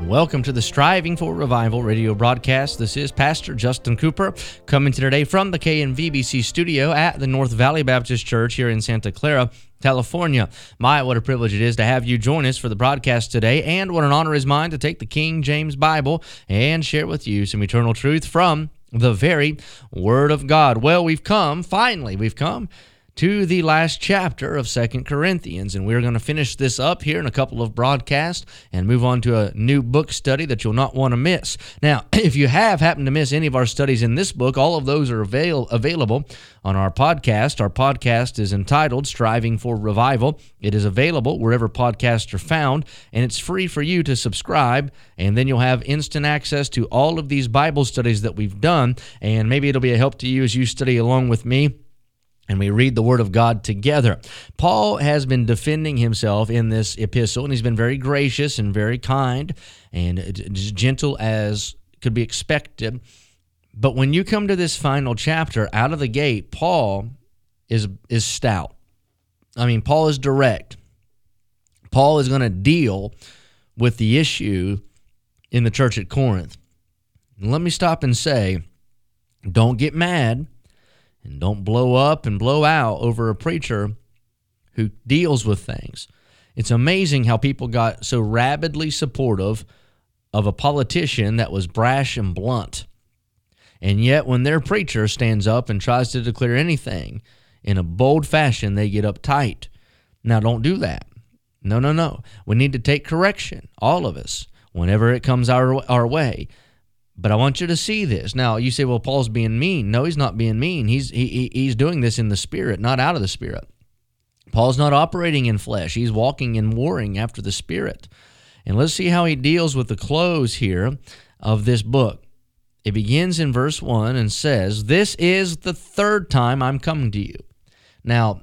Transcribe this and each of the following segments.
Welcome to the Striving for Revival radio broadcast. This is Pastor Justin Cooper coming to today from the KNVBC studio at the North Valley Baptist Church here in Santa Clara. California. My, what a privilege it is to have you join us for the broadcast today, and what an honor is mine to take the King James Bible and share with you some eternal truth from the very Word of God. Well, we've come, finally, we've come to the last chapter of Second Corinthians, and we're going to finish this up here in a couple of broadcasts and move on to a new book study that you'll not want to miss. Now, if you have happened to miss any of our studies in this book, all of those are avail- available on our podcast. Our podcast is entitled Striving for Revival. It is available wherever podcasts are found, and it's free for you to subscribe, and then you'll have instant access to all of these Bible studies that we've done, and maybe it'll be a help to you as you study along with me and we read the Word of God together. Paul has been defending himself in this epistle, and he's been very gracious and very kind and uh, as gentle as could be expected. But when you come to this final chapter, out of the gate, Paul is is stout. I mean, Paul is direct. Paul is going to deal with the issue in the church at Corinth. And let me stop and say, don't get mad and don't blow up and blow out over a preacher who deals with things. It's amazing how people got so rabidly supportive of a politician that was brash and blunt. And yet, when their preacher stands up and tries to declare anything in a bold fashion, they get uptight. Now, don't do that. No, no, no. We need to take correction, all of us, whenever it comes our, our way. But I want you to see this. Now you say, well, Paul's being mean. No, he's not being mean. He's he, he's doing this in the spirit, not out of the spirit. Paul's not operating in flesh. He's walking and warring after the spirit. And let's see how he deals with the close here of this book. It begins in verse 1 and says, This is the third time I'm coming to you. Now,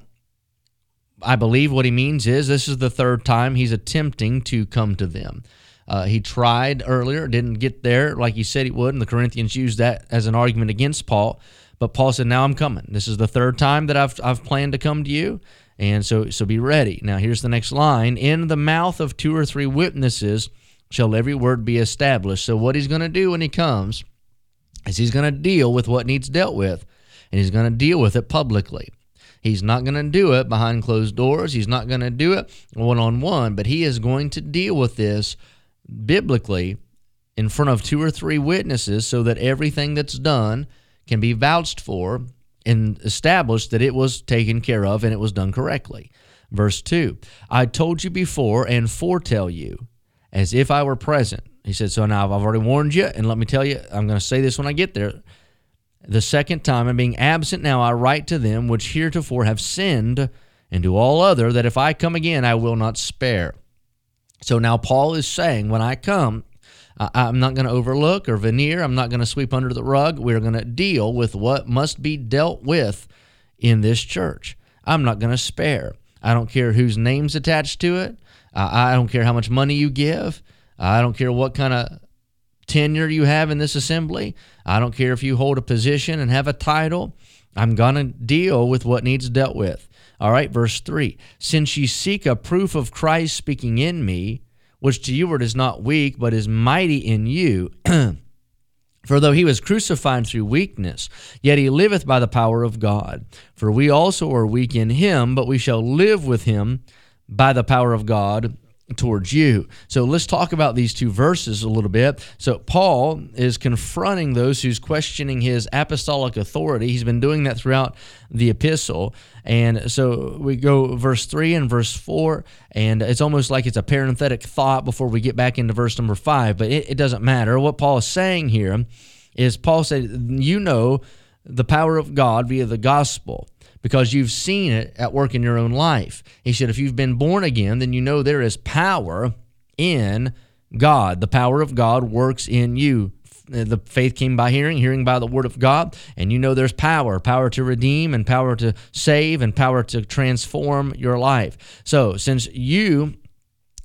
I believe what he means is this is the third time he's attempting to come to them. Uh, he tried earlier, didn't get there like he said he would, and the Corinthians used that as an argument against Paul. But Paul said, "Now I'm coming. This is the third time that I've I've planned to come to you, and so so be ready." Now here's the next line: "In the mouth of two or three witnesses shall every word be established." So what he's going to do when he comes is he's going to deal with what needs dealt with, and he's going to deal with it publicly. He's not going to do it behind closed doors. He's not going to do it one on one, but he is going to deal with this biblically in front of two or three witnesses so that everything that's done can be vouched for and established that it was taken care of and it was done correctly. Verse 2 I told you before and foretell you as if I were present. He said, So now I've already warned you, and let me tell you, I'm going to say this when I get there. The second time, and being absent now, I write to them which heretofore have sinned, and to all other, that if I come again, I will not spare. So now Paul is saying, when I come, I'm not going to overlook or veneer. I'm not going to sweep under the rug. We're going to deal with what must be dealt with in this church. I'm not going to spare. I don't care whose name's attached to it. I don't care how much money you give. I don't care what kind of tenure you have in this assembly. I don't care if you hold a position and have a title. I'm going to deal with what needs dealt with. All right, verse 3 Since ye seek a proof of Christ speaking in me, which to you is not weak, but is mighty in you. For though he was crucified through weakness, yet he liveth by the power of God. For we also are weak in him, but we shall live with him by the power of God towards you. So let's talk about these two verses a little bit. So Paul is confronting those who's questioning his apostolic authority. He's been doing that throughout the epistle. And so we go verse 3 and verse 4, and it's almost like it's a parenthetic thought before we get back into verse number 5, but it, it doesn't matter. What Paul is saying here is Paul said, You know the power of God via the gospel because you've seen it at work in your own life. He said, if you've been born again, then you know there is power in God. The power of God works in you. The faith came by hearing, hearing by the word of God, and you know there's power power to redeem, and power to save, and power to transform your life. So, since you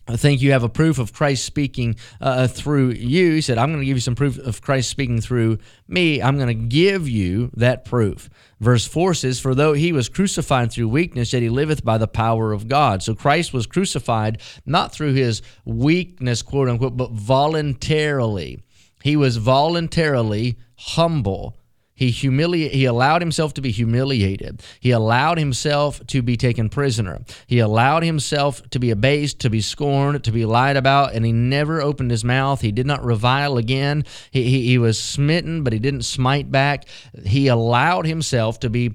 I think you have a proof of Christ speaking uh, through you. He said, I'm going to give you some proof of Christ speaking through me. I'm going to give you that proof. Verse 4 says, For though he was crucified through weakness, yet he liveth by the power of God. So Christ was crucified not through his weakness, quote unquote, but voluntarily. He was voluntarily humble he humili- he allowed himself to be humiliated. He allowed himself to be taken prisoner. He allowed himself to be abased, to be scorned, to be lied about, and he never opened his mouth. He did not revile again. He, he, he was smitten, but he didn't smite back. He allowed himself to be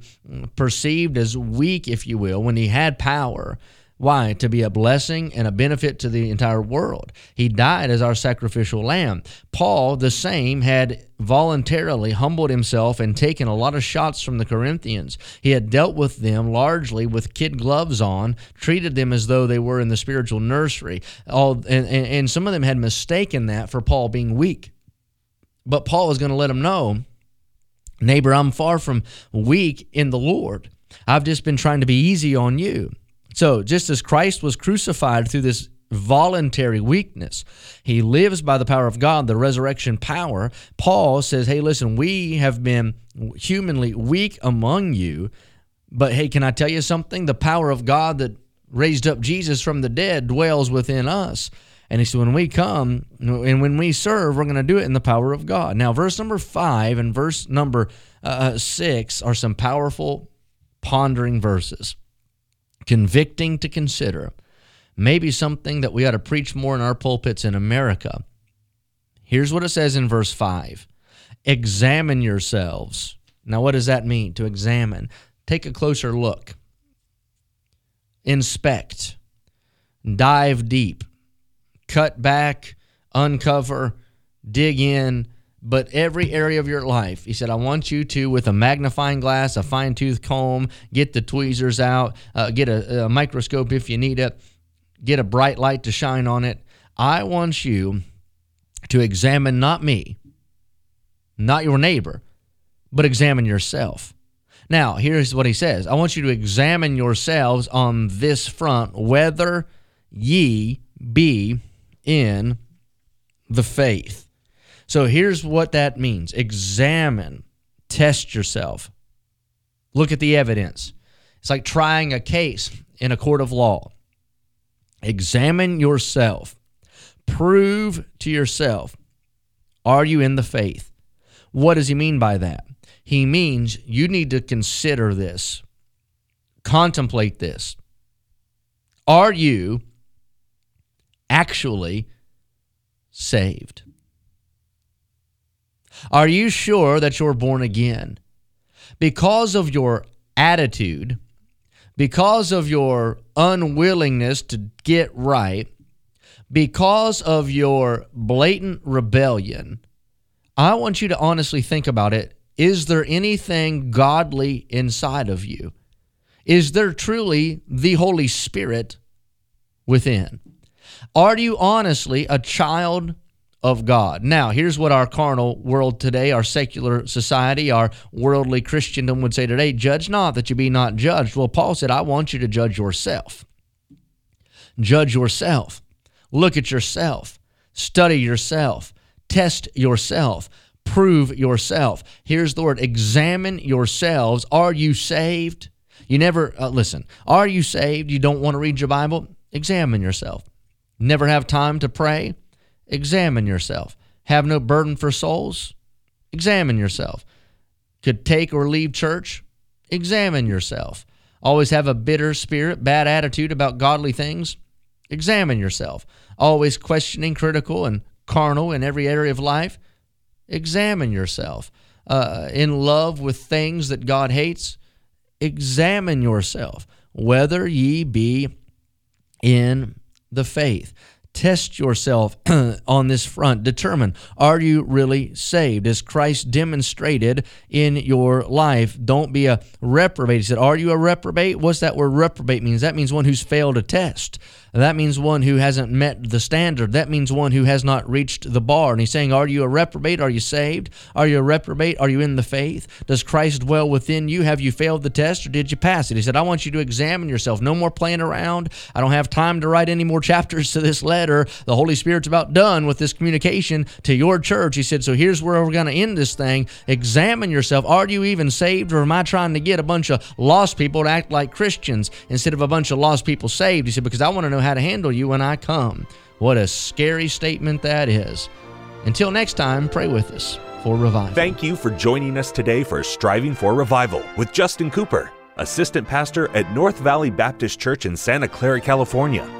perceived as weak, if you will, when he had power. Why? To be a blessing and a benefit to the entire world. He died as our sacrificial lamb. Paul, the same, had voluntarily humbled himself and taken a lot of shots from the Corinthians. He had dealt with them largely with kid gloves on, treated them as though they were in the spiritual nursery. All and, and, and some of them had mistaken that for Paul being weak. But Paul was going to let them know, neighbor, I'm far from weak in the Lord. I've just been trying to be easy on you. So, just as Christ was crucified through this voluntary weakness, he lives by the power of God, the resurrection power. Paul says, Hey, listen, we have been humanly weak among you, but hey, can I tell you something? The power of God that raised up Jesus from the dead dwells within us. And he said, when we come and when we serve, we're going to do it in the power of God. Now, verse number five and verse number uh, six are some powerful, pondering verses convicting to consider, maybe something that we ought to preach more in our pulpits in America. Here's what it says in verse 5 Examine yourselves. Now, what does that mean to examine? Take a closer look, inspect, dive deep, cut back, uncover, dig in, but every area of your life. He said, I want you to, with a magnifying glass, a fine tooth comb, get the tweezers out, uh, get a, a microscope if you need it, get a bright light to shine on it. I want you to examine not me, not your neighbor, but examine yourself. Now, here's what he says I want you to examine yourselves on this front, whether ye be in the faith. So here's what that means examine, test yourself, look at the evidence. It's like trying a case in a court of law. Examine yourself, prove to yourself are you in the faith? What does he mean by that? He means you need to consider this, contemplate this. Are you actually saved? Are you sure that you're born again? Because of your attitude, because of your unwillingness to get right, because of your blatant rebellion, I want you to honestly think about it. Is there anything godly inside of you? Is there truly the Holy Spirit within? Are you honestly a child of God. Now, here's what our carnal world today, our secular society, our worldly Christendom would say today judge not that you be not judged. Well, Paul said, I want you to judge yourself. Judge yourself. Look at yourself. Study yourself. Test yourself. Prove yourself. Here's the word examine yourselves. Are you saved? You never, uh, listen, are you saved? You don't want to read your Bible? Examine yourself. Never have time to pray? Examine yourself. Have no burden for souls? Examine yourself. Could take or leave church? Examine yourself. Always have a bitter spirit, bad attitude about godly things? Examine yourself. Always questioning, critical, and carnal in every area of life? Examine yourself. Uh, in love with things that God hates? Examine yourself, whether ye be in the faith. Test yourself on this front. Determine are you really saved? Is Christ demonstrated in your life? Don't be a reprobate. He said, Are you a reprobate? What's that word reprobate means? That means one who's failed a test. That means one who hasn't met the standard. That means one who has not reached the bar. And he's saying, Are you a reprobate? Are you saved? Are you a reprobate? Are you in the faith? Does Christ dwell within you? Have you failed the test or did you pass it? He said, I want you to examine yourself. No more playing around. I don't have time to write any more chapters to this letter. The Holy Spirit's about done with this communication to your church. He said, So here's where we're going to end this thing. Examine yourself. Are you even saved or am I trying to get a bunch of lost people to act like Christians instead of a bunch of lost people saved? He said, Because I want to know how to handle you when I come. What a scary statement that is. Until next time, pray with us for revival. Thank you for joining us today for Striving for Revival with Justin Cooper, Assistant Pastor at North Valley Baptist Church in Santa Clara, California.